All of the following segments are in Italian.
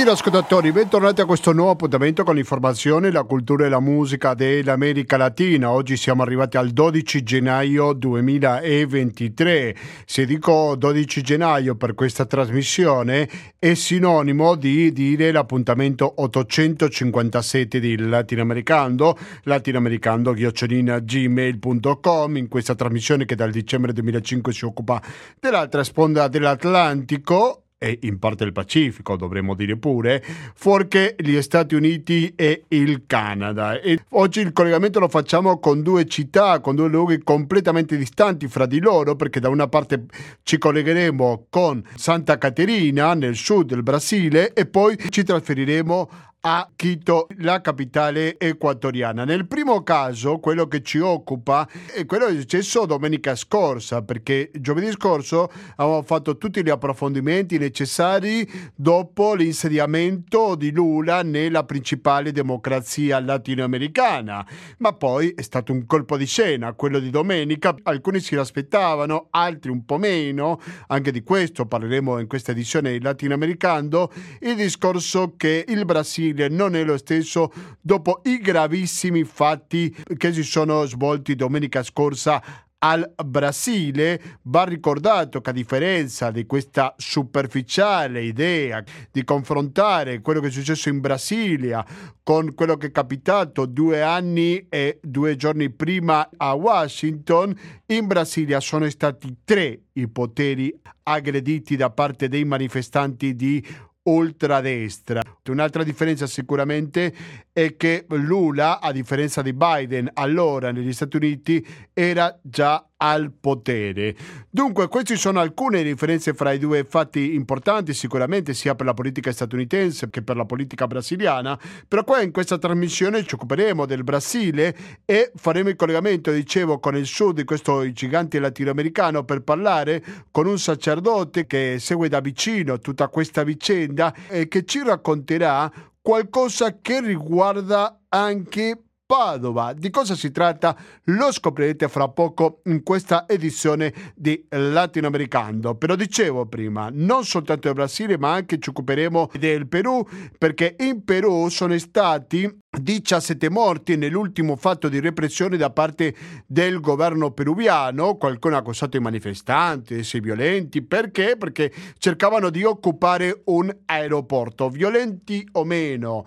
Gentili ascoltatori, bentornati a questo nuovo appuntamento con l'informazione, la cultura e la musica dell'America Latina. Oggi siamo arrivati al 12 gennaio 2023. Se dico 12 gennaio per questa trasmissione è sinonimo di dire l'appuntamento 857 di Latinoamericano, latinoamericano-gmail.com in questa trasmissione che dal dicembre 2005 si occupa dell'altra sponda dell'Atlantico e in parte il Pacifico, dovremmo dire pure, fuorché gli Stati Uniti e il Canada. E oggi il collegamento lo facciamo con due città, con due luoghi completamente distanti fra di loro, perché da una parte ci collegheremo con Santa Caterina nel sud del Brasile e poi ci trasferiremo a Quito, la capitale equatoriana. Nel primo caso, quello che ci occupa è quello che è successo domenica scorsa, perché giovedì scorso abbiamo fatto tutti gli approfondimenti necessari dopo l'insediamento di Lula nella principale democrazia latinoamericana. Ma poi è stato un colpo di scena quello di domenica, alcuni si aspettavano, altri un po' meno, anche di questo parleremo in questa edizione di Latinoamericano, il discorso che il Brasile Brasile non è lo stesso dopo i gravissimi fatti che si sono svolti domenica scorsa al Brasile, va ricordato che a differenza di questa superficiale idea di confrontare quello che è successo in Brasilia con quello che è capitato due anni e due giorni prima a Washington, in Brasilia sono stati tre i poteri aggrediti da parte dei manifestanti di ultradestra. Un'altra differenza sicuramente è che Lula, a differenza di Biden, allora negli Stati Uniti era già al potere. Dunque, queste sono alcune differenze fra i due fatti importanti, sicuramente sia per la politica statunitense che per la politica brasiliana, però qua in questa trasmissione ci occuperemo del Brasile e faremo il collegamento, dicevo, con il sud di questo gigante latinoamericano per parlare con un sacerdote che segue da vicino tutta questa vicenda e che ci racconterà qualcosa che riguarda anche Padova. Di cosa si tratta? Lo scoprirete fra poco in questa edizione di Latinoamericano. Però dicevo prima, non soltanto del Brasile, ma anche ci occuperemo del Perù, perché in Perù sono stati 17 morti nell'ultimo fatto di repressione da parte del governo peruviano. Qualcuno ha accusato i manifestanti, essere violenti. Perché? Perché cercavano di occupare un aeroporto. Violenti o meno,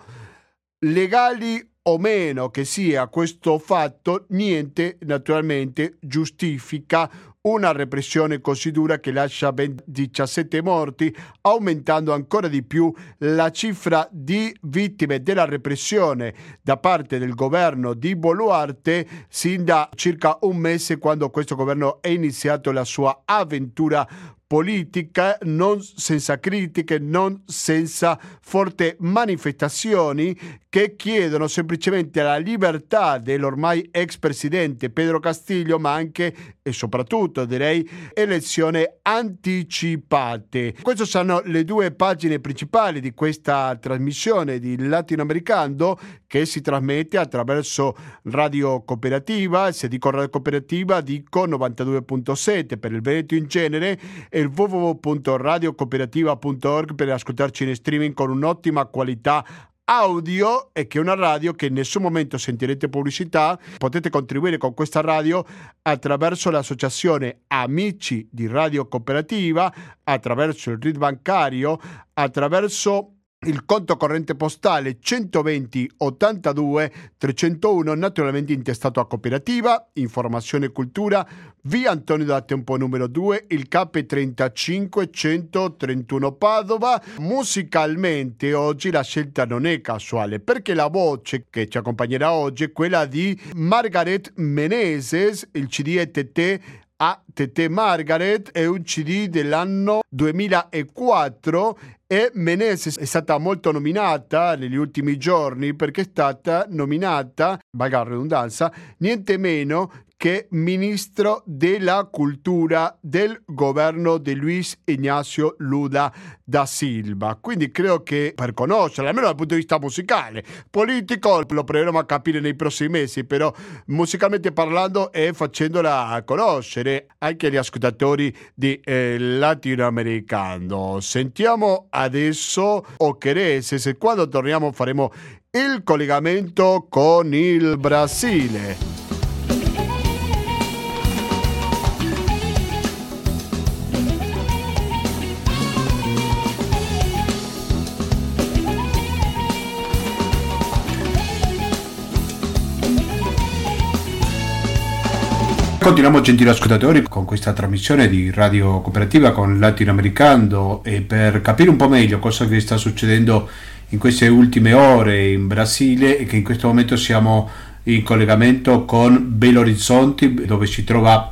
legali o meno che sia questo fatto, niente naturalmente giustifica una repressione così dura che lascia ben 17 morti, aumentando ancora di più la cifra di vittime della repressione da parte del governo di Boluarte sin da circa un mese quando questo governo ha iniziato la sua avventura politica non senza critiche, non senza forti manifestazioni che chiedono semplicemente la libertà dell'ormai ex presidente Pedro Castillo, ma anche e soprattutto direi elezioni anticipate. Queste sono le due pagine principali di questa trasmissione di Latinoamericano che si trasmette attraverso Radio Cooperativa, se dico Radio Cooperativa dico 92.7 per il Veneto in genere e il www.radiocooperativa.org per ascoltarci in streaming con un'ottima qualità audio e che è una radio che in nessun momento sentirete pubblicità. Potete contribuire con questa radio attraverso l'associazione Amici di Radio Cooperativa, attraverso il RID bancario, attraverso il conto corrente postale 120 82 301 naturalmente intestato a cooperativa, informazione e cultura, via Antonio da Tempo numero 2, il KP 35 131 Padova. Musicalmente oggi la scelta non è casuale perché la voce che ci accompagnerà oggi è quella di Margaret Meneses, il CD ETT a Tete Margaret è un CD dell'anno 2004 e Meneses è stata molto nominata negli ultimi giorni perché è stata nominata, valga la redundanza, niente meno che ministro della cultura del governo di Luis Ignacio Lula da Silva. Quindi credo che per conoscerla, almeno dal punto di vista musicale, politico lo proveremo a capire nei prossimi mesi, però musicalmente parlando e facendola conoscere anche agli ascoltatori di eh, latinoamericano. Sentiamo adesso Occherese e quando torniamo faremo il collegamento con il Brasile. Continuiamo gentili ascoltatori con questa trasmissione di Radio Cooperativa con Latinoamericano e per capire un po' meglio cosa che sta succedendo in queste ultime ore in Brasile e che in questo momento siamo in collegamento con Belo Horizonte dove si trova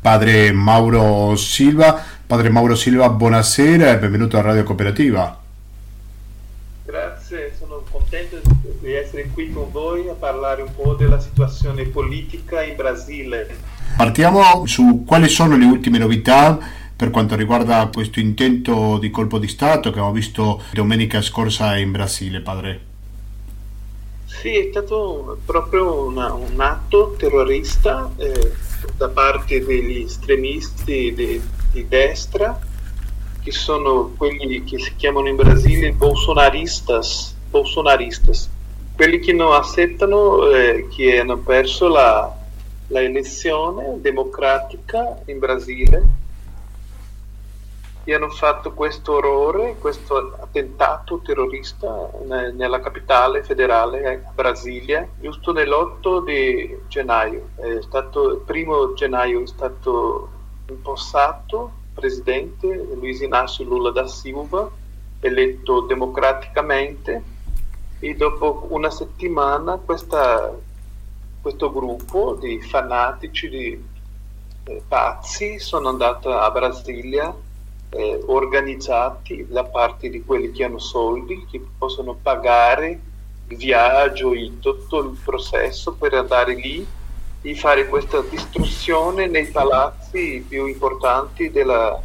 padre Mauro Silva. Padre Mauro Silva, buonasera e benvenuto a Radio Cooperativa. Grazie, sono contento di essere qui con voi a parlare un po' della situazione politica in Brasile. Partiamo su quali sono le ultime novità per quanto riguarda questo intento di colpo di Stato che abbiamo visto domenica scorsa in Brasile, padre. Sì, è stato proprio una, un atto terrorista eh, da parte degli estremisti di, di, destra, che sono quelli che si chiamano in Brasile bolsonaristas, bolsonaristas quelli che non accettano eh, che hanno perso la, la elezione democratica in Brasile e hanno fatto questo orrore, questo attentato terrorista nella capitale federale, Brasilia, giusto nell'8 di gennaio. È stato, il primo gennaio è stato impostato presidente Luiz Inácio Lula da Silva, eletto democraticamente, e dopo una settimana questa questo gruppo di fanatici, di eh, pazzi, sono andati a Brasilia eh, organizzati da parte di quelli che hanno soldi, che possono pagare il viaggio e tutto il processo per andare lì e fare questa distruzione nei palazzi più importanti della,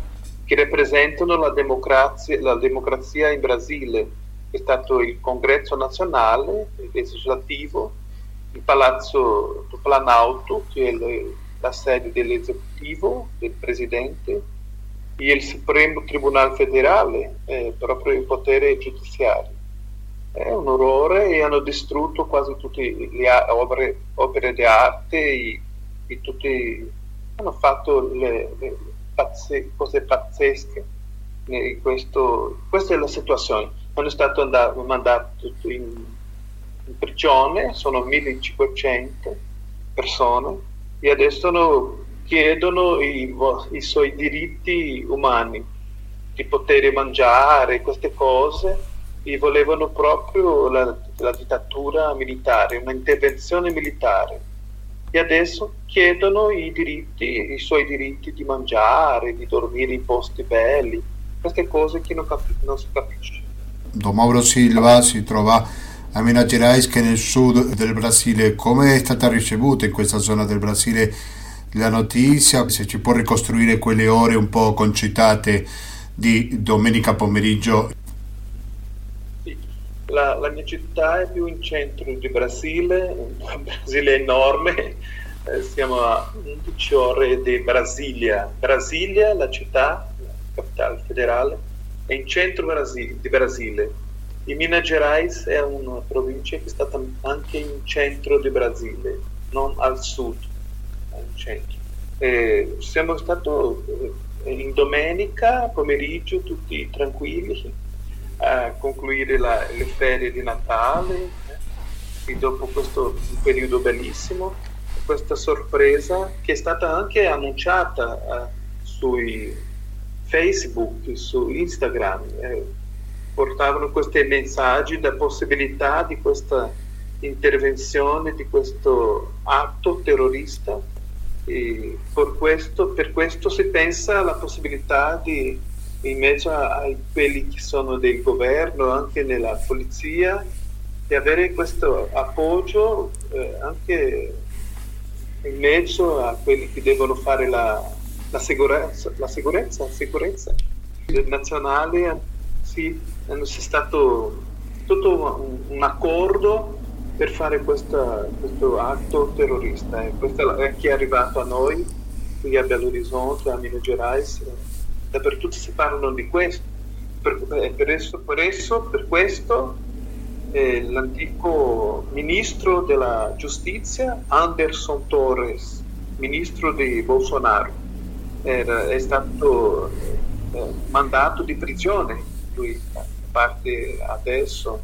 che rappresentano la democrazia, la democrazia in Brasile. È stato il congresso nazionale, il legislativo, il Palazzo do Planalto, che è la sede dell'esecutivo, del presidente, e il Supremo Tribunale Federale, eh, proprio il potere giudiziario. È un orrore e hanno distrutto quasi tutte le opere, opere di arte e, e tutti, hanno fatto le, le pazze, cose pazzesche. Questo, questa è la situazione. Hanno stato andato, mandati in in prigione, sono 1500 persone e adesso chiedono i, i suoi diritti umani, di poter mangiare, queste cose, e volevano proprio la, la dittatura militare, un'intervenzione militare. E adesso chiedono i diritti, i suoi diritti di mangiare, di dormire in posti belli, queste cose che non, capi- non si capisce. Don Mauro Silva si trova a Minas Gerais che nel sud del Brasile. Come è stata ricevuta in questa zona del Brasile la notizia? Se ci può ricostruire quelle ore un po' concitate di domenica pomeriggio. La, la, mia città è più in centro di Brasile, il Brasile è enorme, eh, siamo a 11 ore di Brasilia. Brasilia, la città, la capitale federale, è in centro di Brasile e Minas Gerais è una provincia che è stata anche in centro di Brasile, non al sud, in centro. E siamo stati eh, in domenica pomeriggio tutti tranquilli a concludere la, le ferie di Natale eh, e dopo questo periodo bellissimo, questa sorpresa che è stata anche annunciata uh, sui Facebook, su Instagram. Eh, portavano questi messaggi la possibilità di questa intervenzione, di questo atto terrorista. Per questo, per questo si pensa alla possibilità di, in mezzo a quelli che sono del governo, anche nella polizia, di avere questo appoggio eh, anche in mezzo a quelli che devono fare la, la sicurezza, la sicurezza, sicurezza nazionale. Sì, c'è stato tutto un, un accordo per fare questa, questo atto terrorista. E questo è chi è arrivato a noi, qui a Belo Horizonte, a Minas Gerais, dappertutto si parlano di questo. per, eh, per, esso, per, esso, per questo eh, l'antico ministro della giustizia Anderson Torres, ministro di Bolsonaro, era, è stato eh, mandato di prigione, lui parte adesso,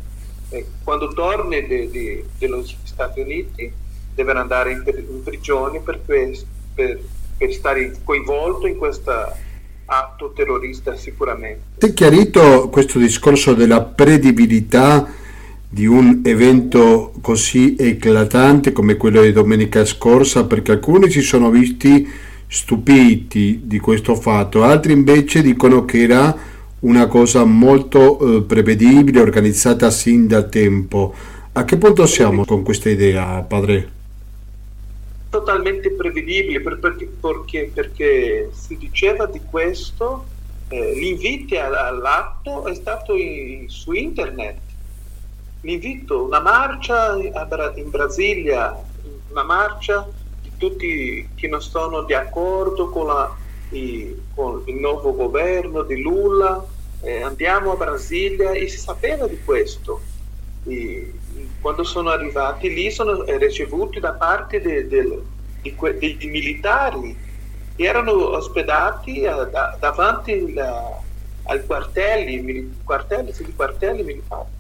eh, quando torna degli Stati Uniti deve andare in, in prigione per, questo, per, per stare coinvolto in questa atto terrorista sicuramente. Si è chiarito questo discorso della predibilità di un evento così eclatante come quello di domenica scorsa perché alcuni si sono visti stupiti di questo fatto, altri invece dicono che era una cosa molto eh, prevedibile, organizzata sin da tempo. A che punto siamo con questa idea, padre? totalmente prevedibile perché, perché, perché si diceva di questo, eh, l'invito all'atto è stato in, su internet. L'invito, una marcia in Brasilia, una marcia di tutti che non sono d'accordo con, la, i, con il nuovo governo di Lula, eh, andiamo a Brasilia e si sapeva di questo. E, quando sono arrivati lì sono ricevuti da parte de, de, di que, dei militari erano ospedati a, da, davanti la, ai quartelli, quartelli, sì, quartelli militari.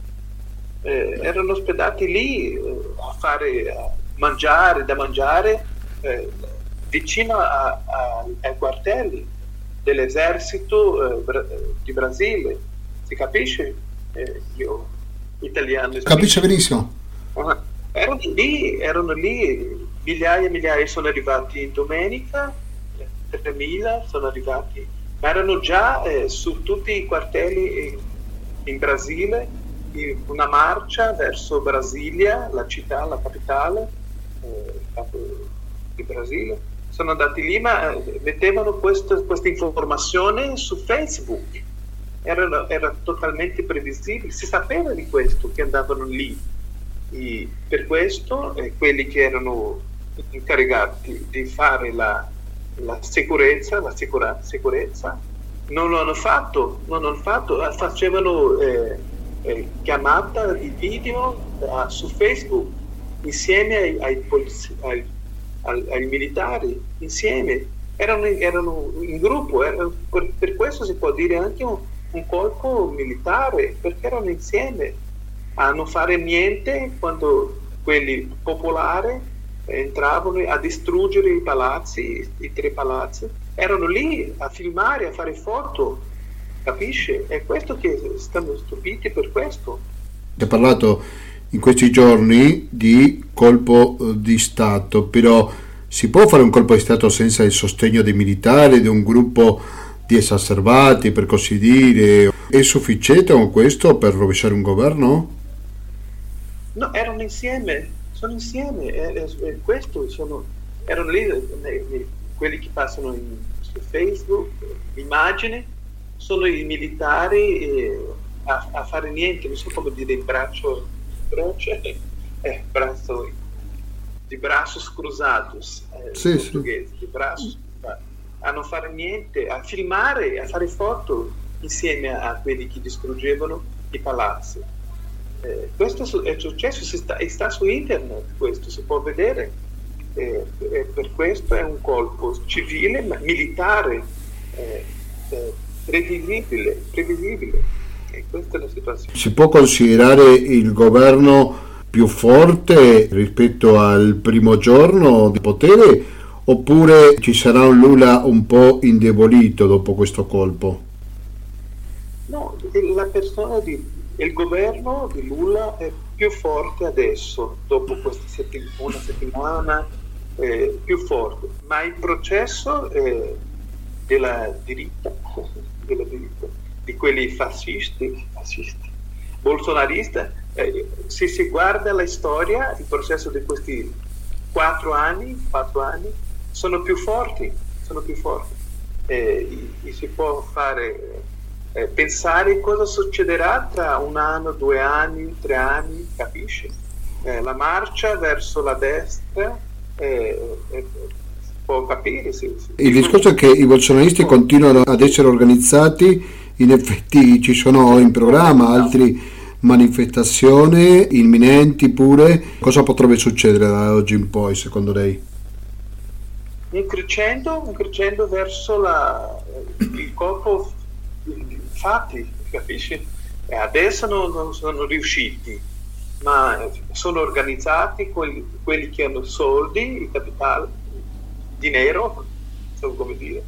Eh, erano ospedati lì eh, a fare a mangiare, da mangiare eh, vicino a, a, ai quartelli dell'esercito eh, di Brasile. Si capisce? Eh, io italiano. Capisce benissimo. Uh, erano lì, erano lì, migliaia e migliaia sono arrivati in domenica, 3.000 sono arrivati, ma erano già eh, su tutti i quartieri in, in Brasile, in una marcia verso Brasilia, la città, la capitale eh, di Brasile. Sono andati lì, ma eh, mettevano questa, questa informazione su Facebook era, era totalmente previsibile, si sapeva di questo che andavano lì. E per questo eh, quelli che erano incaricati di fare la, la sicurezza, la sicura, sicurezza, non lo hanno fatto, non hanno fatto facevano eh, eh, chiamata di video uh, su Facebook insieme ai, ai, polizi, ai, ai, ai militari, insieme, erano, erano in gruppo, erano, per, per, questo si può dire anche un, un colpo militare perché erano insieme a non fare niente quando quelli popolari entravano a distruggere i palazzi, i tre palazzi, erano lì a filmare, a fare foto, capisce? È questo che stanno stupiti per questo. Ha parlato in questi giorni di colpo eh, di Stato, però si può fare un colpo di Stato senza il sostegno dei militari, di un gruppo di esacerbati, per così dire. È sufficiente questo per rovesciare un governo? No, erano insieme, sono insieme, questo, sono, erano lì eh, quelli che passano in, su Facebook, l'immagine, sono i militari eh, a, a, fare niente, non so come dire, il braccio, braccio, eh, braccio, di braccios cruzados, eh, sì, sì. di braccio a non fare niente, a filmare, a fare foto insieme a quelli che distruggevano i palazzi. Eh, questo è successo, sta, sta, su internet, questo si può vedere. Eh, eh, per questo è un colpo civile, ma militare, eh, eh, previsibile, previsibile. E questa è la situazione. Si può considerare il governo più forte rispetto al primo giorno di potere oppure ci sarà un Lula un po' indebolito dopo questo colpo? No, la persona di, il governo di Lula è più forte adesso, dopo questa settimana, una settimana, eh, più forte, ma il processo eh, della diritta, della diritta, di quelli fascisti, fascisti bolsonaristi, eh, se si guarda la storia, il processo di questi quattro anni, quattro anni sono più forti, sono più forti. E, e si può fare, eh, pensare cosa succederà tra un anno, due anni, tre anni, capisci? Eh, la marcia verso la destra eh, eh può capire. Sì, sì. Il discorso è che i bolsonaristi continuano ad essere organizzati in effetti ci sono in programma altre manifestazioni imminenti pure. Cosa potrebbe succedere da oggi in poi secondo lei? Un crescendo, un crescendo verso la, il corpo fatti, capisci? E adesso non, non sono riusciti, ma sono organizzati quelli, quelli che hanno soldi, il capitale, dinero, so come dire,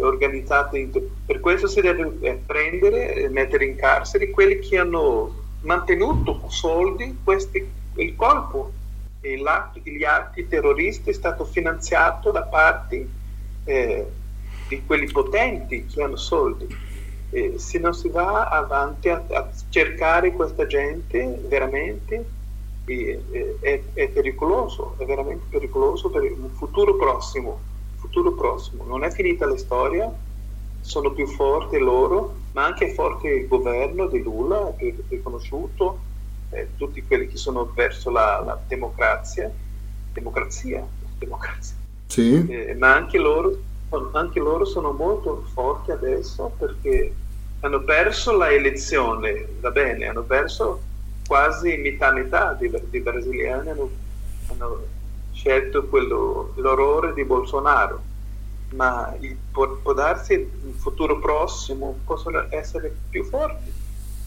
organizzati. Per questo si deve eh, prendere e mettere in carcere quelli che hanno mantenuto soldi questi, il colpo. E gli atti terroristi è stato finanziato da parte eh, di quelli potenti che hanno soldi eh, se non si va avanti a, a cercare questa gente veramente eh, è, è, pericoloso, è veramente pericoloso per un futuro prossimo, futuro prossimo. Non è finita la storia, sono più forti loro, ma anche forte il governo di Lula, che è riconosciuto, eh, tutti quelli che sono verso la, la democrazia, democrazia, democrazia. Sì. Eh, ma anche loro anche loro sono molto forti adesso perché hanno perso la elezione, va bene, hanno perso quasi metà metà di, di brasiliani hanno, hanno scelto quello, l'orrore di Bolsonaro, ma il, può, può, darsi in futuro prossimo possono essere più forti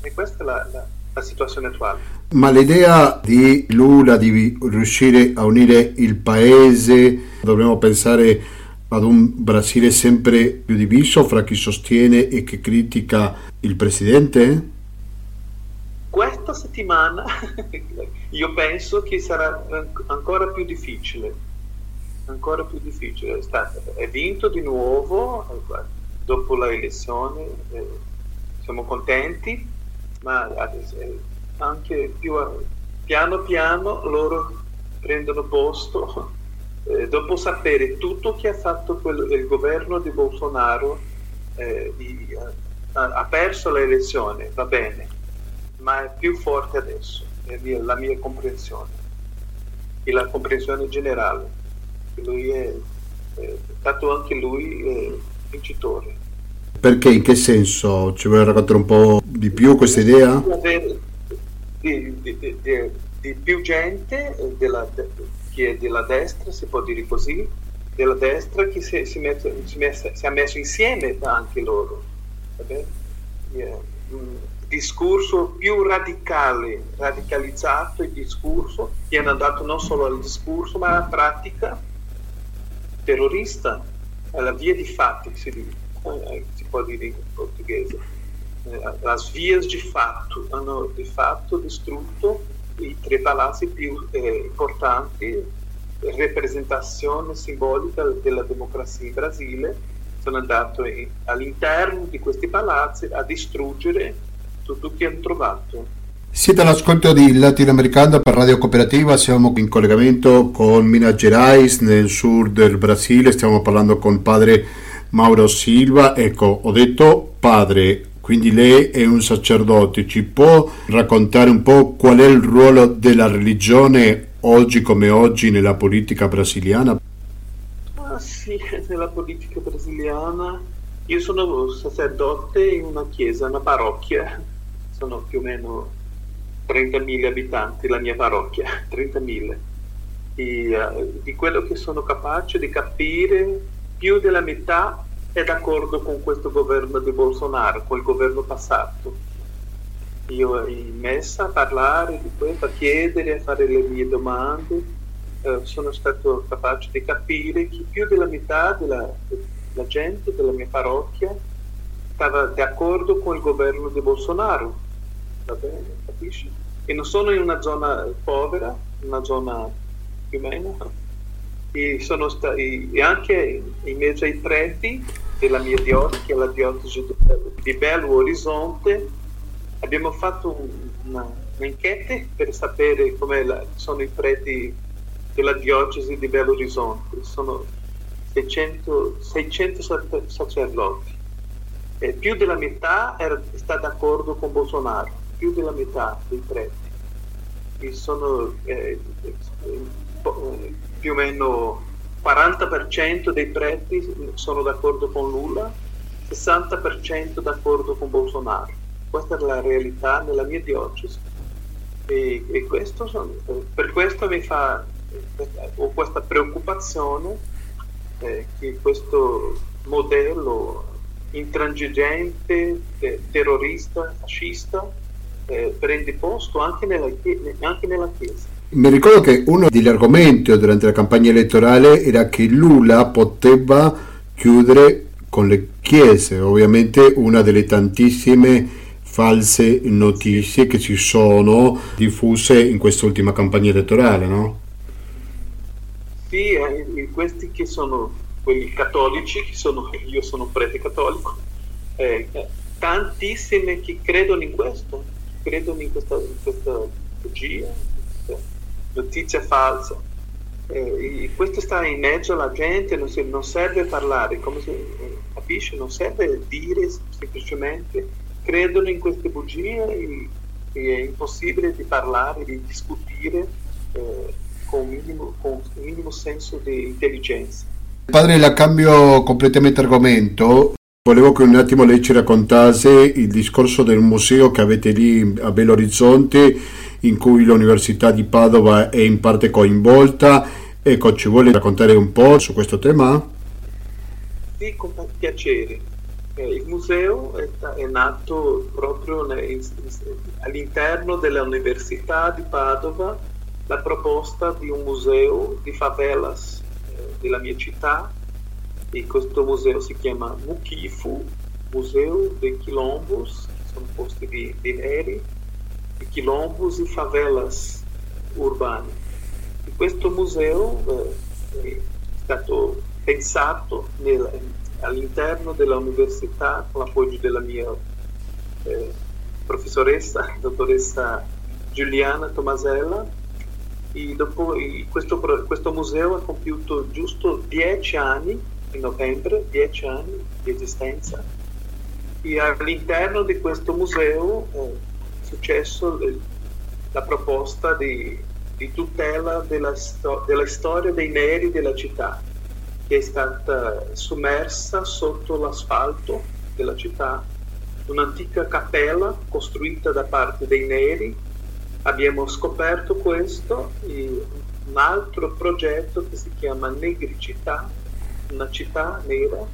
e questa è la, la, la situazione attuale. Ma l'idea di Lula di riuscire a unire il paese, dovremmo pensare ad un Brasile sempre più diviso fra chi sostiene e chi critica il presidente? Questa settimana io penso che sarà ancora più difficile, ancora più difficile. È, stato, è vinto di nuovo dopo la elezione, eh, siamo contenti, ma anche più piano piano loro prendono posto eh, dopo sapere tutto che ha fatto quel, il governo di Bolsonaro, eh, di, ha, ha, perso l'elezione, va bene, ma è più forte adesso, è la mia comprensione, e la comprensione generale, lui è, è stato anche lui eh, vincitore. Perché? In che senso? Ci vuoi raccontare un po' di più questa idea? Di, di, di, di più gente della, che è della destra, si può dire così, della destra che si, si, mette, si, mette, si è messo insieme anche loro. Yeah. Discorso più radicale, radicalizzato il discorso, che hanno dato non solo al discorso ma alla pratica terrorista, alla via di fatti, si, dice, eh, si può dire in portoghese. Eh, As vias de fato hanno di fatto distrutto i tre palazzi più eh, importanti, rappresentazione simbolica della democrazia in Brasile, sono andato in, all'interno di questi palazzi a distruggere tutto che hanno trovato. Siete all'ascolto di Latinoamericano per Radio Cooperativa, siamo in collegamento con Minas Gerais nel sud del Brasile, stiamo parlando con padre Mauro Silva. Ecco, ho detto padre, quindi lei è un sacerdote, ci può raccontare un po' qual è il ruolo della religione oggi come oggi nella politica brasiliana? Ah sì, nella politica brasiliana io sono sacerdote in una chiesa, una parrocchia, sono più o meno 30.000 abitanti la mia parrocchia, 30.000. E, uh, di quello che sono capace di capire, più della metà è d'accordo con questo governo di Bolsonaro, col governo passato. Io in messa a parlare di questo, a chiedere, a fare le mie domande, eh, sono stato capace di capire che più della metà della, della gente della mia parrocchia stava d'accordo con il governo di Bolsonaro. Va bene, capisci? E non sono in una zona povera, una zona più o meno e, sta- e anche in mezzo ai preti della mia diocesi, che è la diocesi di Belo Horizonte, abbiamo fatto una, un'inchiesta per sapere come sono i preti della diocesi di Belo Horizonte. Sono 600, 600 sacerdoti. E più della metà era, sta d'accordo con Bolsonaro, più della metà dei preti. E sono eh, eh, più o meno 40% dei preti sono d'accordo con Lula 60% d'accordo con Bolsonaro. Questa è la realtà nella mia diocesi. E, e questo sono, per questo mi fa, ho questa preoccupazione eh, che questo modello intransigente, terrorista, fascista, eh, prende posto anche nella, anche nella Chiesa. Mi ricordo che uno degli argomenti durante la campagna elettorale era che Lula poteva chiudere con le chiese, ovviamente una delle tantissime false notizie che ci sono diffuse in quest'ultima campagna elettorale, no? Sì, eh, questi che sono quelli cattolici, che sono, io sono prete cattolico, eh, tantissime che credono in questo, credono in questa, in questa bugia, notizia falsa. Eh, questo sta in mezzo alla gente, non, si, non serve parlare, come si eh, capisce, non serve dire semplicemente credono in queste bugie e, e è impossibile di parlare, di discutere eh, con, minimo, con minimo senso di intelligenza. Padre, la cambio completamente argomento. Volevo che un attimo lei ci raccontasse il discorso del museo che avete lì a Belo Horizonte in cui l'Università di Padova è in parte coinvolta. Ecco, ci vuole raccontare un po' su questo tema? Sì, con piacere. Eh, il museo è, nato proprio all'interno dell'Università di Padova la proposta di un museo di favelas eh, della mia città e questo museo si chiama Mukifu, Museo dei Quilombos, sono posti di, di neri di quilombos e favelas urbane. E questo museo eh, è stato pensato nel, all'interno dell'università con l'appoggio della mia eh, professoressa, dottoressa Giuliana Tomasella. E dopo, e questo, questo museo ha compiuto giusto dieci anni, in novembre, dieci anni di esistenza. E all'interno di questo museo eh, successo la proposta di, di tutela della, sto- della, storia dei neri della città, che è stata sommersa sotto l'asfalto della città, un'antica cappella costruita da parte dei neri. Abbiamo scoperto questo e un altro progetto che si chiama Negricità, una città nera,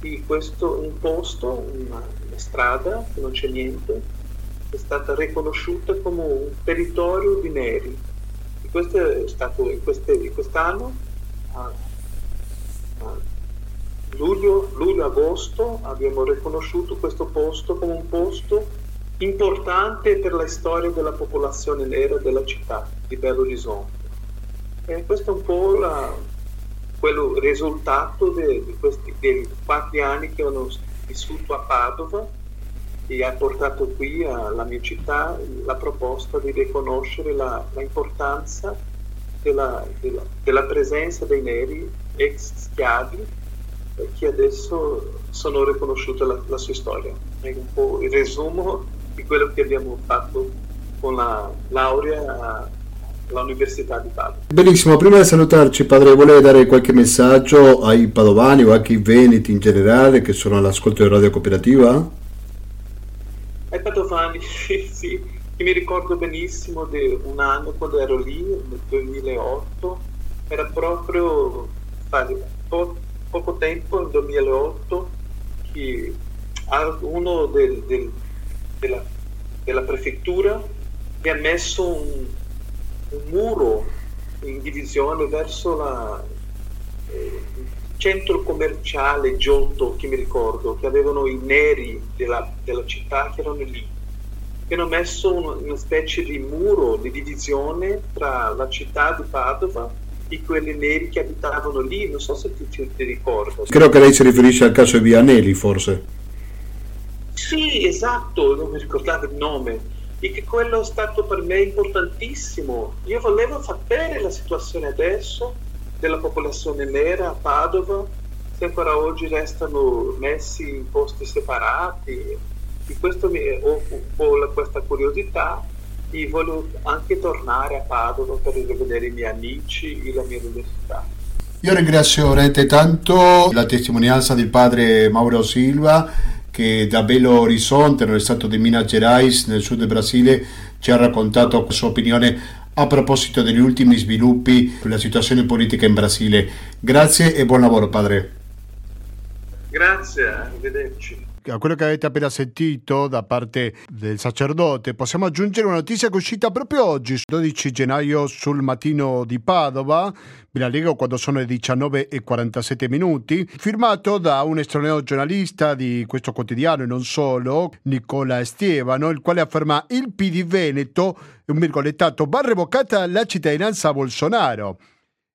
e questo un posto, una, una strada, non c'è niente, è stata riconosciuta come un territorio di neri. E questo è stato in, queste, quest'anno, a, a luglio, luglio-agosto, abbiamo riconosciuto questo posto come un posto importante per la storia della popolazione nera della città di Belo Horizonte. E questo è un po' la, quello risultato di questi quattro anni che ho vissuto a Padova e ha portato qui alla mia città la proposta di riconoscere la, la importanza della, della, della, presenza dei neri ex schiavi eh, che adesso sono riconosciute la, la, sua storia. È un po' il resumo di quello che abbiamo fatto con la laurea all'Università di Padova. Benissimo, prima di salutarci padre, vuole dare qualche messaggio ai padovani o anche ai veneti in generale che sono all'ascolto di Radio Cooperativa? Ai Padovani, sì, mi ricordo benissimo di un anno quando ero lì, nel 2008, era proprio po- poco tempo, nel 2008, che uno del, del, della, della, prefettura mi ha messo un, un muro in divisione verso la, eh, centro commerciale Giotto, che mi ricordo, che avevano i neri della, della città che erano lì, che hanno messo una, una, specie di muro di divisione tra la città di Padova e quelli neri che abitavano lì, non so se ti, ti, ricordo. Credo che lei si riferisce al caso di Vianelli, forse. Sì, esatto, non mi ricordavo il nome e che quello è stato per me importantissimo. Io volevo sapere la situazione adesso della popolazione nera a Padova, se ancora oggi restano messi in posti separati. E questo mi ho po' questa curiosità e voglio anche tornare a Padova per rivedere i miei amici e la mia università. Io ringrazio veramente tanto la testimonianza del padre Mauro Silva che da Belo Horizonte, nello stato di Minas Gerais, nel sud del Brasile, ci ha raccontato la sua opinione a proposito degli ultimi sviluppi sulla situazione politica in Brasile. Grazie e buon lavoro padre. Grazie, arrivederci a quello che avete appena sentito da parte del sacerdote, possiamo aggiungere una notizia che è uscita proprio oggi, 12 gennaio, sul mattino di Padova. Vi la leggo quando sono le 19 e 47 minuti, firmato da un estraneo giornalista di questo quotidiano e non solo, Nicola Estevano, il quale afferma il PD Veneto, un virgolettato, va revocata la cittadinanza a Bolsonaro.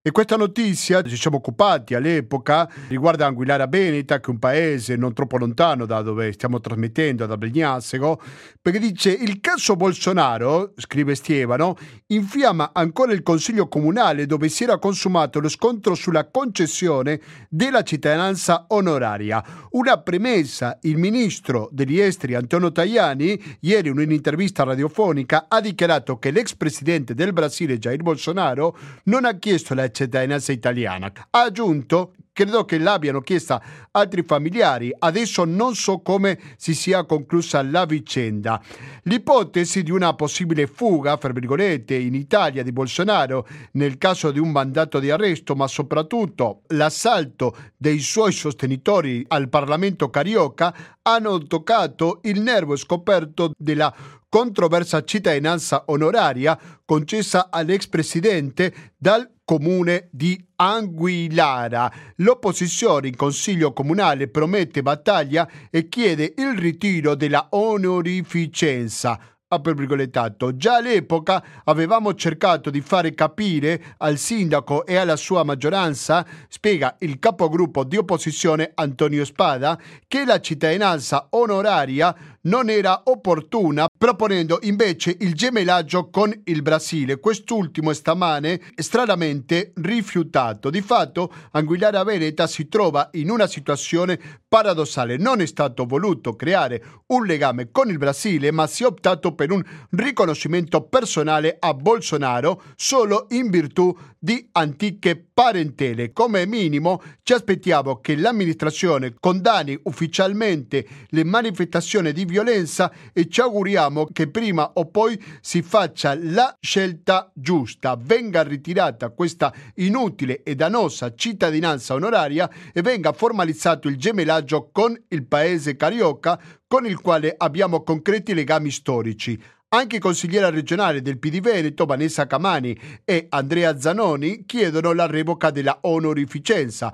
E questa notizia, ci siamo occupati all'epoca, riguarda Anguillara Beneta, che è un paese non troppo lontano da dove stiamo trasmettendo, da Bregnasego, perché dice il caso Bolsonaro, scrive Stievano, infiamma ancora il Consiglio Comunale dove si era consumato lo scontro sulla concessione della cittadinanza onoraria. Una premessa, il ministro degli esteri Antonio Tajani, ieri in un'intervista radiofonica, ha dichiarato che l'ex presidente del Brasile Jair Bolsonaro non ha chiesto la cittadinanza italiana. Ha aggiunto credo che l'abbiano chiesta altri familiari. Adesso non so come si sia conclusa la vicenda. L'ipotesi di una possibile fuga, fra virgolette, in Italia di Bolsonaro nel caso di un mandato di arresto, ma soprattutto l'assalto dei suoi sostenitori al Parlamento carioca hanno toccato il nervo scoperto della controversa cittadinanza onoraria concessa all'ex presidente dal comune di Anguillara. L'opposizione in consiglio comunale promette battaglia e chiede il ritiro della onorificenza già all'epoca avevamo cercato di fare capire al sindaco e alla sua maggioranza, spiega il capogruppo di opposizione Antonio Spada, che la cittadinanza onoraria non era opportuna, proponendo invece il gemellaggio con il Brasile. Quest'ultimo stamane stranamente rifiutato. Di fatto, Anguillara Veneta si trova in una situazione paradossale. Non è stato voluto creare un legame con il Brasile, ma si è optato per un riconoscimento personale a Bolsonaro solo in virtù di antiche parentele. Come minimo ci aspettiamo che l'amministrazione condanni ufficialmente le manifestazioni di violenza e ci auguriamo che prima o poi si faccia la scelta giusta, venga ritirata questa inutile e dannosa cittadinanza onoraria e venga formalizzato il gemellaggio con il paese carioca con il quale abbiamo concreti legami storici. Anche consigliera regionale del PD Veneto, Vanessa Camani e Andrea Zanoni chiedono la revoca della onorificenza.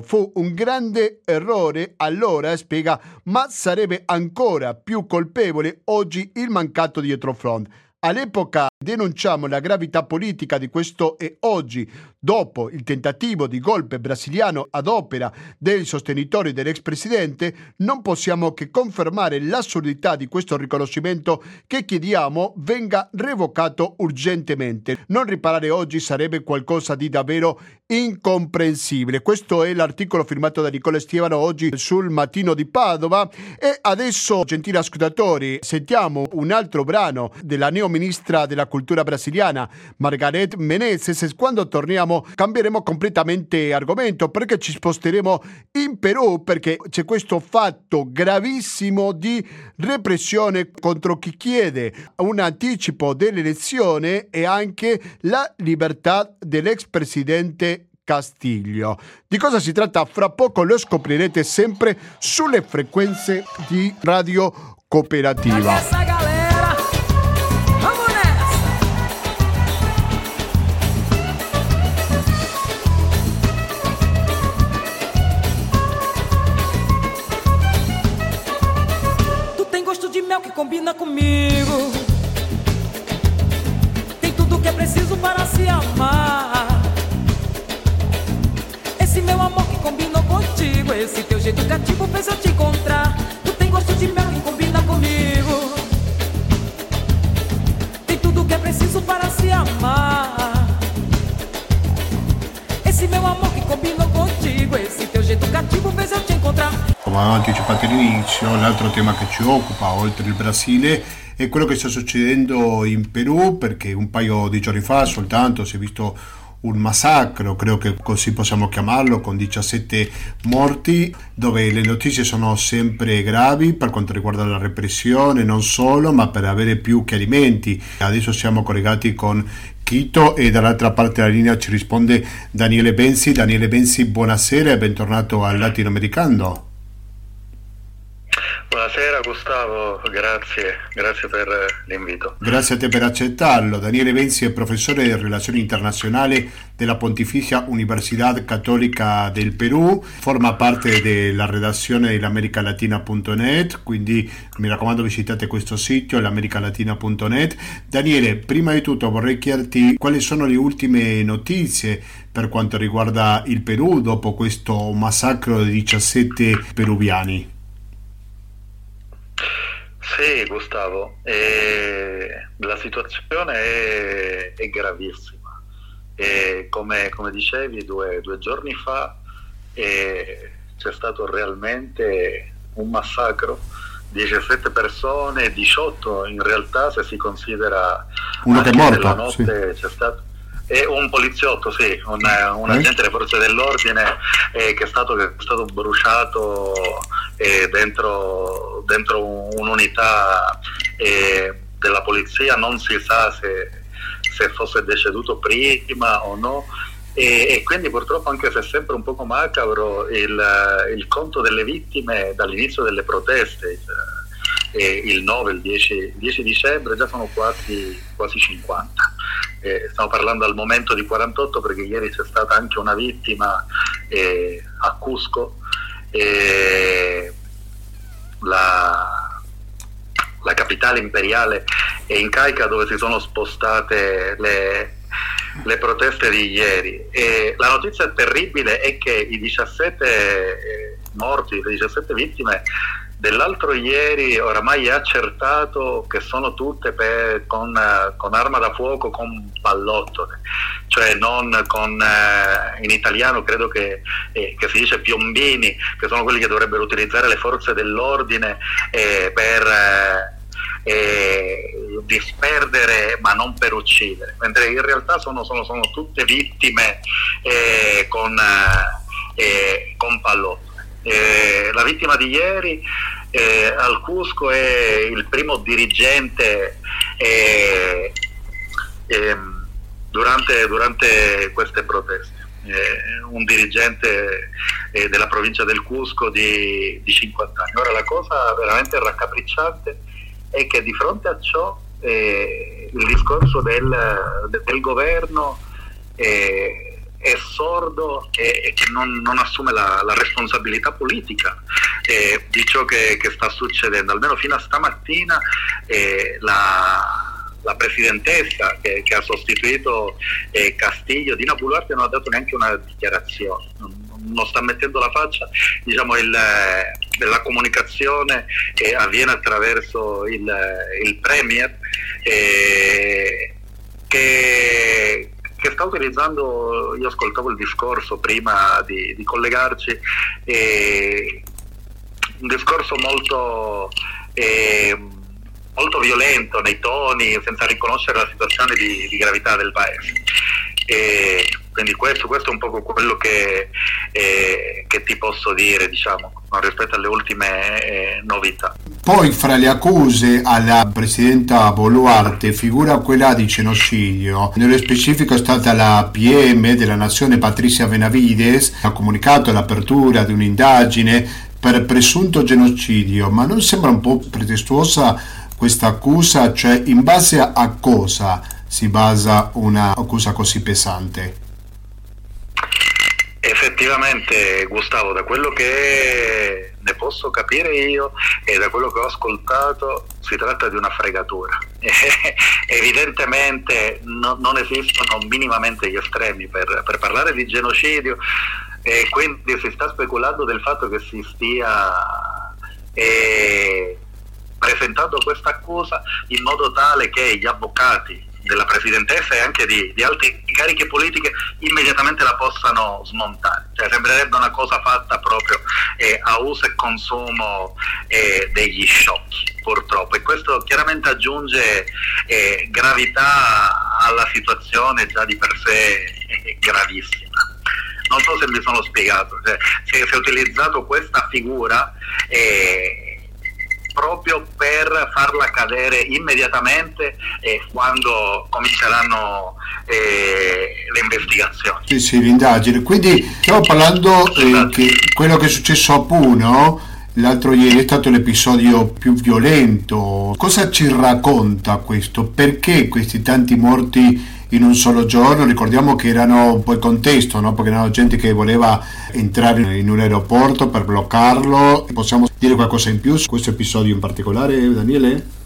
Fu un grande errore allora, spiega, ma sarebbe ancora più colpevole oggi il mancato dietrofront. All'epoca denunciamo la gravità politica di questo e oggi, dopo il tentativo di golpe brasiliano ad opera dei sostenitori dell'ex presidente, non possiamo che confermare l'assurdità di questo riconoscimento che chiediamo venga revocato urgentemente. Non riparare oggi sarebbe qualcosa di davvero incomprensibile. Questo è l'articolo firmato da Nicola Stievano oggi sul Mattino di Padova e adesso, gentili ascoltatori, sentiamo un altro brano della neo ministra della cultura brasiliana, Margaret Menezes. E quando torniamo cambieremo completamente argomento perché ci sposteremo in Perù perché c'è questo fatto gravissimo di repressione contro chi chiede un anticipo dell'elezione e anche la libertà dell'ex presidente Castiglio. Di cosa si tratta? Fra poco lo scoprirete sempre sulle frequenze di Radio Cooperativa. Combina comigo. Tem tudo que é preciso para se amar. Esse meu amor que combinou contigo, esse teu jeito cativo fez eu te avevo anticipato all'inizio, l'altro tema che ci occupa, oltre il Brasile, è quello che sta succedendo in Perù, perché un paio di giorni fa soltanto si è visto un massacro, credo che così possiamo chiamarlo, con 17 morti, dove le notizie sono sempre gravi per quanto riguarda la repressione, non solo, ma per avere più chiarimenti. Adesso siamo collegati con Quito e dall'altra parte della linea ci risponde Daniele Benzi. Daniele Benzi, buonasera e bentornato al Latinoamericano. Buonasera Gustavo, grazie, grazie per l'invito. Grazie a te per accettarlo. Daniele Benzi è professore di relazioni internazionali della Pontificia Universidad Cattolica del Perù, forma parte della redazione dell'americalatina.net, quindi mi raccomando visitate questo sito, l'americalatina.net. Daniele, prima di tutto vorrei chiederti quali sono le ultime notizie per quanto riguarda il Perù dopo questo massacro di 17 peruviani. Sì, Gustavo, eh, la situazione è, è gravissima. E come, come, dicevi, due, due giorni fa eh, c'è stato realmente un massacro. 17 persone, 18 in realtà se si considera uno che è morto. Sì. c'è stato e un poliziotto, sì, un, un agente delle forze dell'ordine eh, che, è stato, che, è stato, bruciato eh, dentro, dentro, un'unità eh, della polizia, non si sa se, se, fosse deceduto prima o no. E, e, quindi purtroppo anche se è sempre un poco macabro il, il conto delle vittime dall'inizio delle proteste eh, il 9, il 10, 10, dicembre già sono quasi, quasi 50 eh, stiamo parlando al momento di 48 perché ieri c'è stata anche una vittima eh, a Cusco, eh, la, la, capitale imperiale è in Caica dove si sono spostate le, le proteste di ieri. E la notizia terribile è che i 17 eh, morti, le 17 vittime Dell'altro ieri oramai è accertato che sono tutte per, con, con, arma da fuoco, con pallottole, cioè non con, eh, in italiano credo che, eh, che, si dice piombini, che sono quelli che dovrebbero utilizzare le forze dell'ordine eh, per eh, eh, disperdere ma non per uccidere, mentre in realtà sono, sono, sono tutte vittime con, con pallottole. Eh, la vittima di ieri eh, al Cusco è il primo dirigente eh, ehm, durante, durante, queste proteste. un dirigente eh, della provincia del Cusco di, di, 50 anni. Ora la cosa veramente raccapricciante è che di fronte a ciò eh, il discorso del, del governo eh, è sordo e, che non, non assume la, la, responsabilità politica eh, di ciò che, che, sta succedendo. Almeno fino a stamattina eh, la, la, presidentessa che, che ha sostituito eh, Castiglio, Dina Buluarte, non ha dato neanche una dichiarazione. Non, non sta mettendo la faccia, diciamo il, la comunicazione avviene attraverso il, il Premier eh, che, che sta utilizzando, io ascoltavo il discorso prima di, di collegarci, eh, un discorso molto, eh, molto violento nei toni, senza riconoscere la situazione di, di gravità del paese. E quindi questo, questo, è un po' quello che, eh, che ti posso dire diciamo, rispetto alle ultime eh, novità. Poi fra le accuse alla presidenta Boluarte figura quella di genocidio. Nello specifico è stata la PM della nazione Patricia Benavides, ha comunicato l'apertura di un'indagine per presunto genocidio, ma non sembra un po' pretestuosa questa accusa? Cioè in base a cosa si basa una accusa così pesante? Effettivamente, Gustavo, da quello che ne posso capire io e da quello che ho ascoltato, si tratta di una fregatura. Evidentemente no, non esistono minimamente gli estremi per, per parlare di genocidio e quindi si sta speculando del fatto che si stia eh, presentando questa accusa in modo tale che gli avvocati della presidentessa e anche di, di altre cariche politiche immediatamente la possano smontare. Cioè, sembrerebbe una cosa fatta proprio eh, a uso e consumo eh, degli sciocchi, purtroppo. E questo chiaramente aggiunge eh, gravità alla situazione già di per sé gravissima. Non so se mi sono spiegato, cioè, si, è, utilizzato questa figura eh, proprio per farla cadere immediatamente eh, quando cominceranno eh, le investigazioni. Sì, sì, l'indagine. Quindi stiamo parlando eh, che quello che è successo a Puno L'altro ieri è stato l'episodio più violento. Cosa ci racconta questo? Perché questi tanti morti in un solo giorno? Ricordiamo che erano un po' il contesto, no? perché erano gente che voleva entrare in un aeroporto per bloccarlo. Possiamo dire qualcosa in più su questo episodio in particolare, Daniele?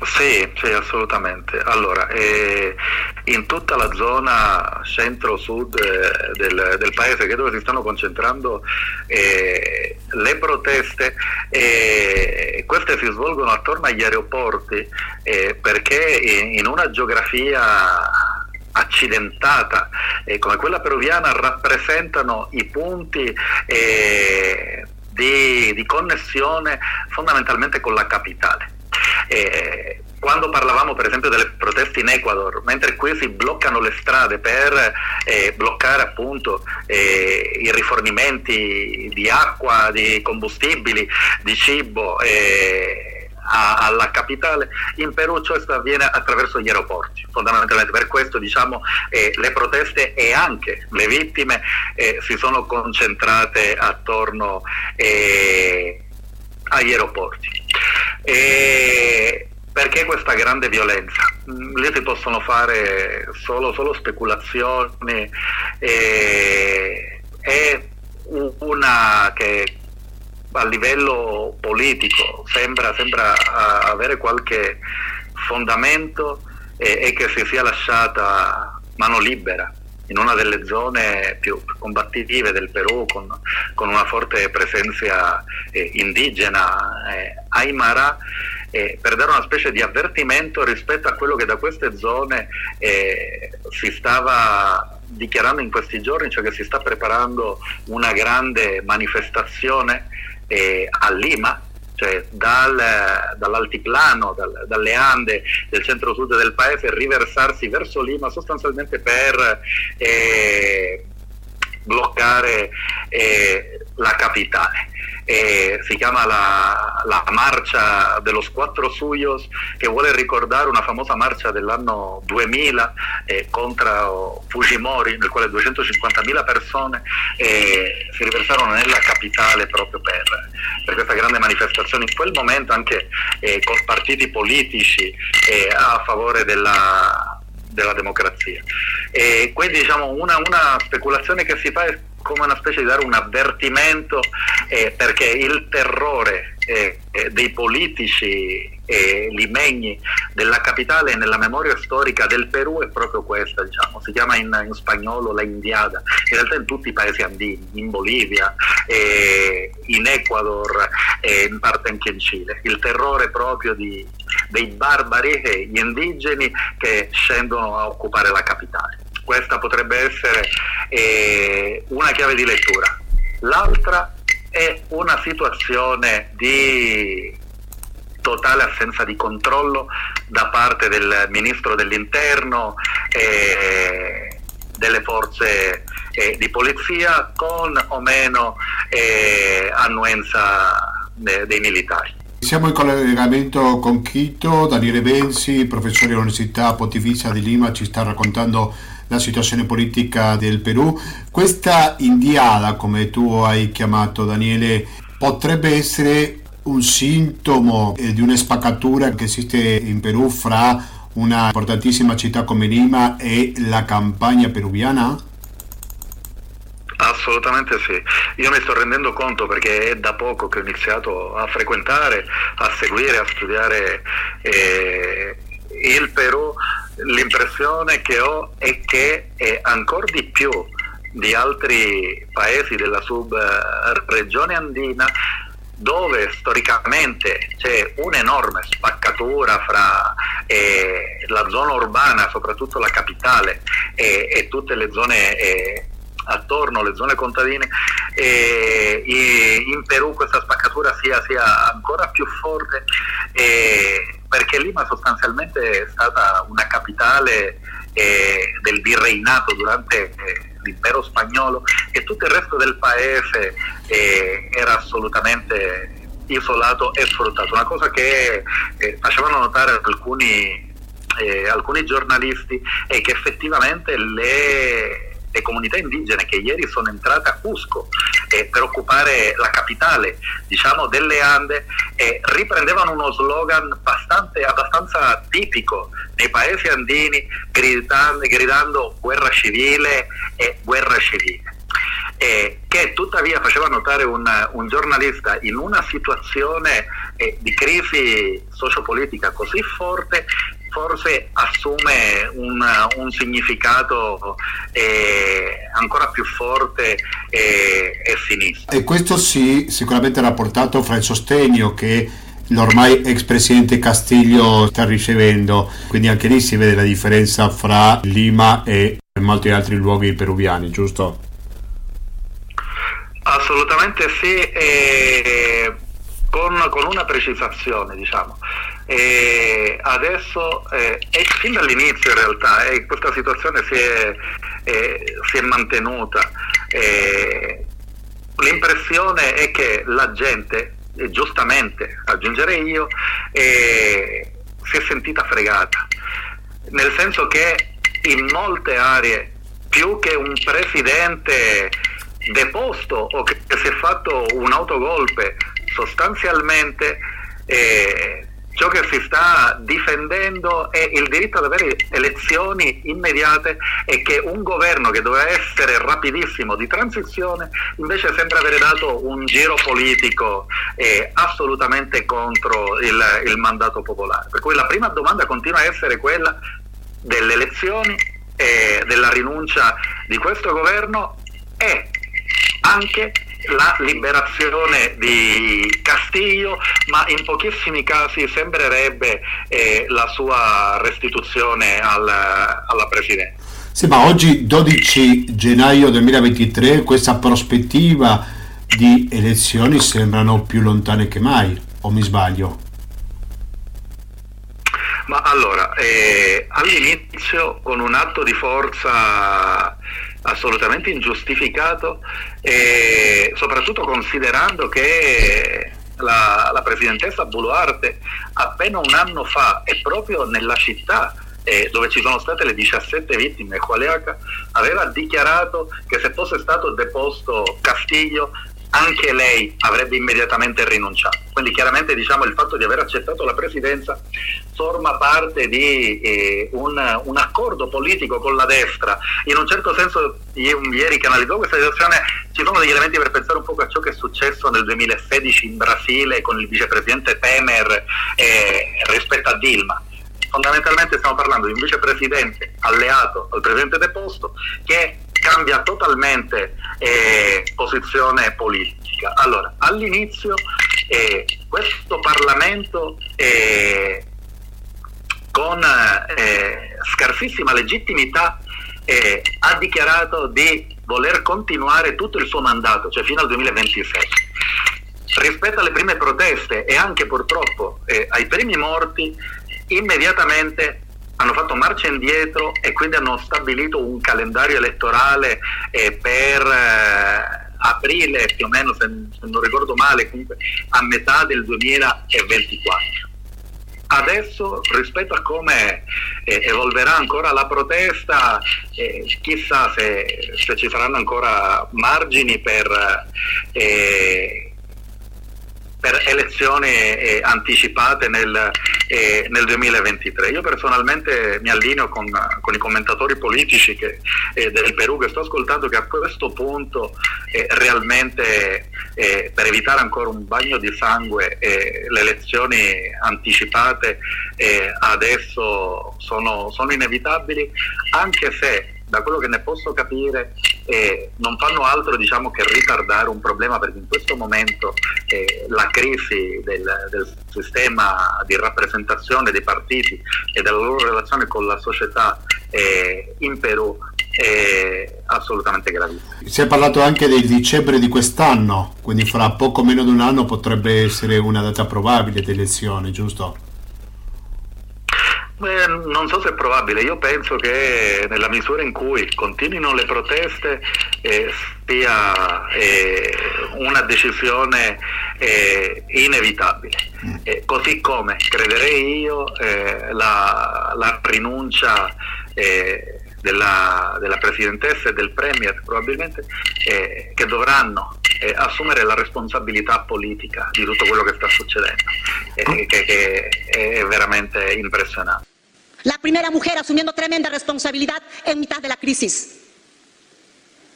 Sì, sì, assolutamente. Allora, eh, in tutta la zona centro-sud eh, del, del, paese, che è dove si stanno concentrando eh, le proteste, eh, queste si svolgono attorno agli aeroporti eh, perché in, in una geografia accidentata eh, come quella peruviana rappresentano i punti di, di connessione fondamentalmente con la capitale. Eh, quando parlavamo per esempio delle proteste in Ecuador, mentre qui si bloccano le strade per eh, bloccare appunto eh, i rifornimenti di acqua, di combustibili, di cibo eh, a, alla capitale, in Perù ciò avviene attraverso gli aeroporti, fondamentalmente per questo diciamo eh, le proteste e anche le vittime eh, si sono concentrate attorno eh, agli aeroporti. E perché questa grande violenza? Mm, lì si possono fare solo, solo speculazioni e, è una che a livello politico sembra, sembra avere qualche fondamento e, e che si sia lasciata mano libera in una delle zone più combattive del Perù con, con una forte presenza eh, indigena, eh, Aymara, eh, per dare una specie di avvertimento rispetto a quello che da queste zone eh, si stava dichiarando in questi giorni, cioè che si sta preparando una grande manifestazione eh, a Lima cioè dal, dall'altiplano, dal, dalle Ande del centro-sud del paese, riversarsi verso Lima sostanzialmente per eh, bloccare eh, la capitale eh, si chiama la, la, marcia dello Quattro Suyos che vuole ricordare una famosa marcia dell'anno 2000 eh, contro Fujimori nel quale 250.000 persone eh, si riversarono nella capitale proprio per, per, questa grande manifestazione in quel momento anche eh, con partiti politici eh, a favore della, della democrazia. E quindi diciamo una, una speculazione che si fa è come una specie di dare un avvertimento eh, perché il terrore eh, eh dei politici eh, limegni della capitale nella memoria storica del Perù è proprio questa, diciamo. si chiama in, in spagnolo la Indiada, in realtà in tutti i paesi andini, in Bolivia, eh, in Ecuador e in parte anche in Cile, il terrore proprio di, dei barbari e gli indigeni che scendono a occupare la capitale questa potrebbe essere eh, una chiave di lettura. L'altra è una situazione di totale assenza di controllo da parte del ministro dell'interno e delle forze eh, di polizia con o meno eh, annuenza de- dei militari. Siamo in collegamento con Quito, Daniele Benzi, professore all'Università Pontificia di Lima, ci sta raccontando la situazione politica del Perù. Questa indiada, come tu hai chiamato Daniele, potrebbe essere un sintomo eh, di una spaccatura che esiste in Perù fra una importantissima città come Lima e la campagna peruviana? Assolutamente sì, io mi sto rendendo conto perché è da poco che ho iniziato a frequentare, a seguire, a studiare eh, l'impressione che ho è che è ancora di più di altri paesi della sub-regione andina dove storicamente c'è un'enorme spaccatura fra eh, la zona urbana, soprattutto la capitale, e, e tutte le zone eh, attorno, le zone contadine, e in Perù questa spaccatura sia, sia ancora più forte. E perché Lima sostanzialmente è stata una capitale del virreinato durante eh, l'impero spagnolo e tutto il resto del paese eh, era assolutamente isolato e sfruttato, una cosa che eh, facevano notare alcuni, alcuni giornalisti è che effettivamente le le comunità indigene che ieri sono entrate a Cusco eh, per occupare la capitale diciamo, delle Ande eh, riprendevano uno slogan bastante, abbastanza tipico nei paesi andini gridando, gridando guerra civile e guerra civile. Eh, che tuttavia faceva notare un, un giornalista in una situazione eh, di crisi sociopolitica così forte forse assume un, un significato eh, ancora più forte eh, e sinistro. E questo sì, sicuramente rapportato fra il sostegno che l'ormai ex presidente Castiglio sta ricevendo, quindi anche lì si vede la differenza fra Lima e molti altri luoghi peruviani, giusto? Assolutamente sì, eh, con, con, una precisazione, diciamo. E adesso, eh, e fin dall'inizio in realtà, eh, questa situazione si è, eh, si è mantenuta. L'impressione è che la gente, giustamente aggiungerei io, eh, si è sentita fregata, nel senso che in molte aree più che un presidente deposto o che si è fatto un autogolpe, sostanzialmente eh, ciò che si sta difendendo è il diritto ad avere elezioni immediate e che un governo che doveva essere rapidissimo di transizione invece sembra avere dato un giro politico eh, assolutamente contro il, il mandato popolare. Per cui la prima domanda continua a essere quella delle elezioni e della rinuncia di questo governo e anche la liberazione di Castiglio, ma in pochissimi casi sembrerebbe eh, la sua restituzione al, alla Presidenza. Sì, ma oggi 12 gennaio 2023 questa prospettiva di elezioni sembrano più lontane che mai, o mi sbaglio? Ma allora, eh, all'inizio con un atto di forza assolutamente ingiustificato, e soprattutto considerando che la, la presidentessa Buluarte appena un anno fa e proprio nella città eh, dove ci sono state le 17 vittime, Qualeaca aveva dichiarato che se fosse stato deposto Castiglio anche lei avrebbe immediatamente rinunciato. Quindi chiaramente diciamo, il fatto di aver accettato la presidenza forma parte di eh, un, un, accordo politico con la destra. In un certo senso ieri canalizzò questa situazione, ci sono degli elementi per pensare un po' a ciò che è successo nel 2016 in Brasile con il vicepresidente Temer eh, rispetto a Dilma fondamentalmente stiamo parlando di un vicepresidente alleato al presidente deposto che cambia totalmente eh, posizione politica. Allora, all'inizio eh, questo Parlamento eh, con eh, scarsissima legittimità eh, ha dichiarato di voler continuare tutto il suo mandato, cioè fino al 2026. Rispetto alle prime proteste e anche purtroppo eh, ai primi morti, immediatamente hanno fatto marcia indietro e quindi hanno stabilito un calendario elettorale eh, per eh, aprile più o meno, se, se, non ricordo male, comunque a metà del 2024. Adesso rispetto a come eh, evolverà ancora la protesta, eh, chissà se, se, ci saranno ancora margini per eh, per elezioni eh, anticipate nel, eh, nel, 2023. Io personalmente mi allineo con, con i commentatori politici che, eh, del Perù che sto ascoltando che a questo punto eh, realmente eh, per evitare ancora un bagno di sangue eh, le elezioni anticipate adesso sono, sono inevitabili anche se da quello che ne posso capire eh, non fanno altro diciamo, che ritardare un problema perché in questo momento eh, la crisi del, del, sistema di rappresentazione dei partiti e della loro relazione con la società eh, in Perù è assolutamente gravissima. Si è parlato anche del dicembre di quest'anno, quindi fra poco meno di un anno potrebbe essere una data probabile di elezioni, giusto? Eh, non so se è probabile, io penso che nella misura in cui continuino le proteste eh, sia eh, una decisione eh, inevitabile, eh, così come crederei io eh, la, la, rinuncia della, della, Presidentessa e del Premier probabilmente che dovranno assumere la responsabilità politica di tutto quello che sta succedendo, che, che è veramente impresionante. La primera mujer asumiendo tremenda responsabilidad en mitad de la crisis.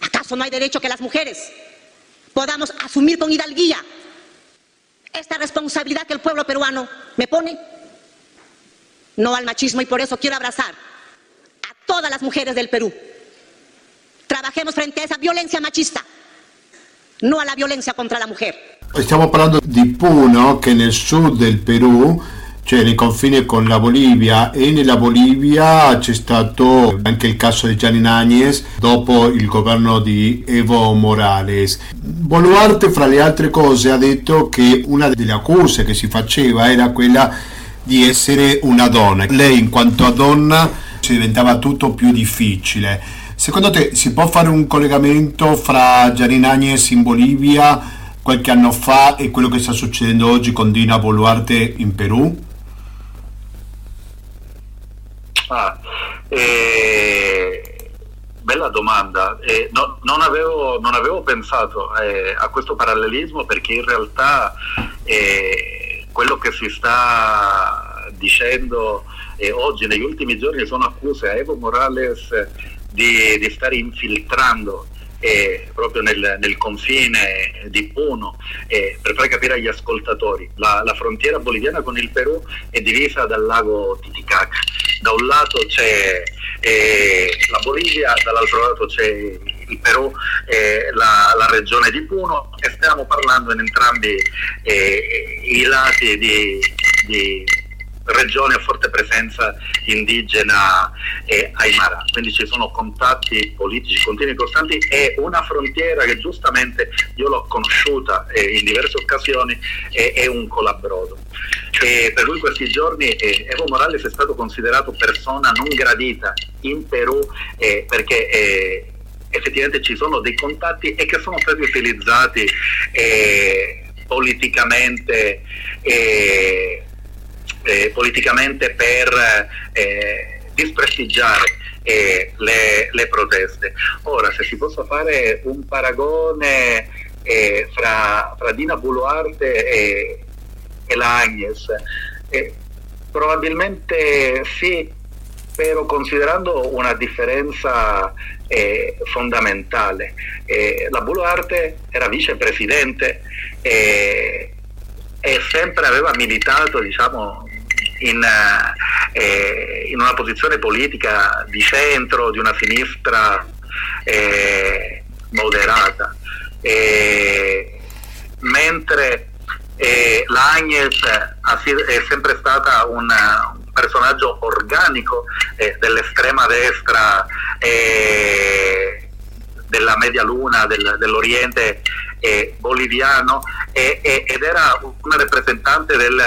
¿Acaso no hay derecho que las mujeres podamos asumir con hidalguía esta responsabilidad que el pueblo peruano me pone? No al machismo y por eso quiero abrazar todas las mujeres del Perú. Trabajemos frente a esa violencia machista, no a la violencia contra la mujer. Stiamo parlando di Puno, che nel sud del Perù cioè nei confini con la Bolivia e nella Bolivia c'è stato anche il caso di Gianni Agnes dopo il governo di Evo Morales. Boluarte fra le altre cose ha detto che una delle accuse che si faceva era quella di essere una donna. Lei in quanto donna ci diventava tutto più difficile. Secondo te si può fare un collegamento fra Gianni Agnes in Bolivia qualche anno fa e quello che sta succedendo oggi con Dina Boluarte in Perù? Ah, eh, bella domanda. Eh, no, non, avevo, non, avevo, pensato eh, a questo parallelismo perché in realtà eh, quello che si sta dicendo eh, oggi, negli ultimi giorni, sono accuse a Evo Morales di, di stare infiltrando eh, proprio nel, nel, confine di Puno, eh, per far capire agli ascoltatori, la, la, frontiera boliviana con il Perù è divisa dal lago Titicaca. Da un lato c'è eh, la Bolivia, dall'altro lato c'è il Perù, la, la, regione di Puno e stiamo parlando in entrambi eh, i lati di, di regioni a forte presenza indigena e Aymara, quindi ci sono contatti politici continui e costanti e una frontiera che giustamente io l'ho conosciuta eh, in diverse occasioni e è un colabrodo. E per lui questi giorni eh, Evo Morales è stato considerato persona non gradita in Perù eh, perché eh, effettivamente ci sono dei contatti e che sono stati utilizzati eh, politicamente eh, politicamente per eh, disprestigiare eh, le, le, proteste. Ora, se si possa fare un paragone eh, fra, fra, Dina Buluarte e, e la Agnes, eh, probabilmente sì, però considerando una differenza eh, fondamentale. Eh, la Buluarte era vicepresidente eh, e sempre aveva militato diciamo, in, eh, in, una posizione politica di centro, di una sinistra eh, moderata. Eh, mentre eh, l'Agnes è sempre stata un personaggio organico eh, dell'estrema destra eh, della media luna del, dell'Oriente eh, boliviano eh, ed era una rappresentante del,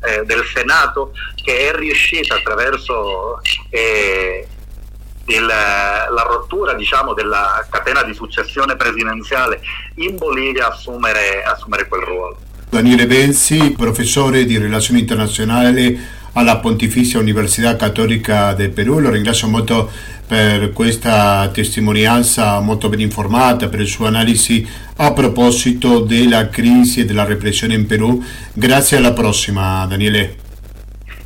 eh, del, Senato che è riuscita attraverso eh, il, la rottura diciamo, della catena di successione presidenziale in Bolivia a assumere, assumere quel ruolo. Daniele Benzi, professore di relazioni internazionali alla Pontificia Università Cattolica del Perù, lo ringrazio molto per questa testimonianza molto ben informata, per il suo analisi a proposito della crisi e della repressione in Perù. Grazie alla prossima, Daniele.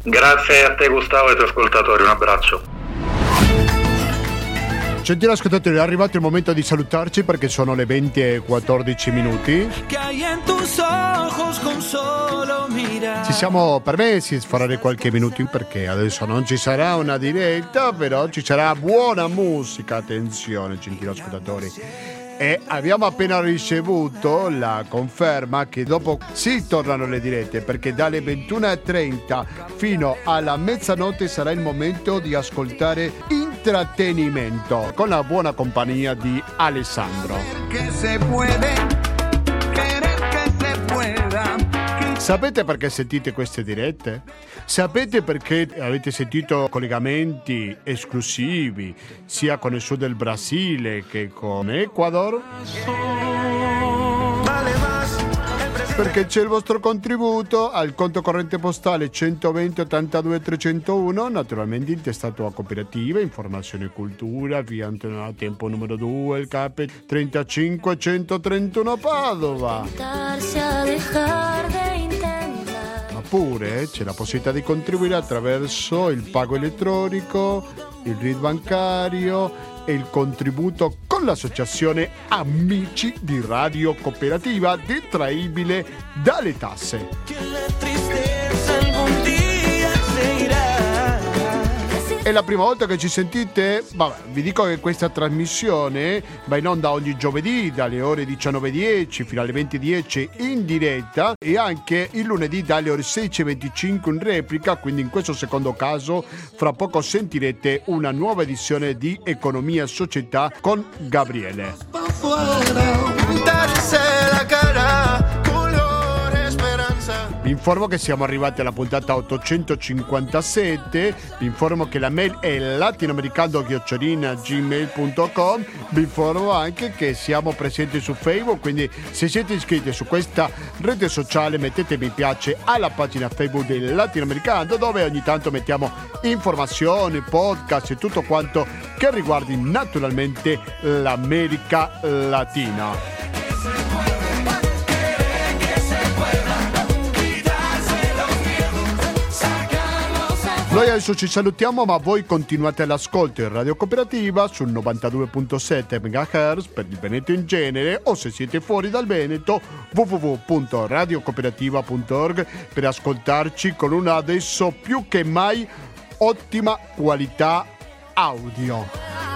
Grazie a te Gustavo e ai tuoi ascoltatori, un abbraccio. Gentili ascoltatori, è arrivato il momento di salutarci perché sono le 20 e 14 minuti. Ci siamo permessi di sforare qualche minuto in perché adesso non ci sarà una diretta, però ci sarà buona musica. Attenzione, gentili ascoltatori e abbiamo appena ricevuto la conferma che dopo sì tornano le dirette perché dalle 21.30 fino alla mezzanotte sarà il momento di ascoltare intrattenimento con la buona compagnia di Alessandro. Sapete perché sentite queste dirette? Sapete perché avete sentito collegamenti esclusivi sia con il sud del Brasile che con Ecuador? Perché c'è il vostro contributo al conto corrente postale 120 82 301, naturalmente intestato a cooperativa, informazione e cultura, via Antonio Tempo numero 2, il CAP 35 131 Padova. Ma pure c'è la possibilità di contribuire attraverso il pago elettronico, il RID bancario e il contributo con l'associazione Amici di Radio Cooperativa detraibile dalle tasse. È la prima volta che ci sentite? Vabbè, vi dico che questa trasmissione va in onda ogni giovedì dalle ore 19.10 fino alle 20.10 in diretta e anche il lunedì dalle ore 16.25 in replica, quindi in questo secondo caso fra poco sentirete una nuova edizione di Economia e Società con Gabriele. Vi informo che siamo arrivati alla puntata 857, vi informo che la mail è latinoamericano-gmail.com, vi informo anche che siamo presenti su Facebook, quindi se siete iscritti su questa rete sociale mettete mi piace alla pagina Facebook del Latinoamericano dove ogni tanto mettiamo informazioni, podcast e tutto quanto che riguardi naturalmente l'America Latina. Noi adesso ci salutiamo, ma voi continuate all'ascolto in Radio Cooperativa sul 92.7 MHz per il Veneto in genere o se siete fuori dal Veneto www.radiocooperativa.org per ascoltarci con una adesso più che mai ottima qualità audio.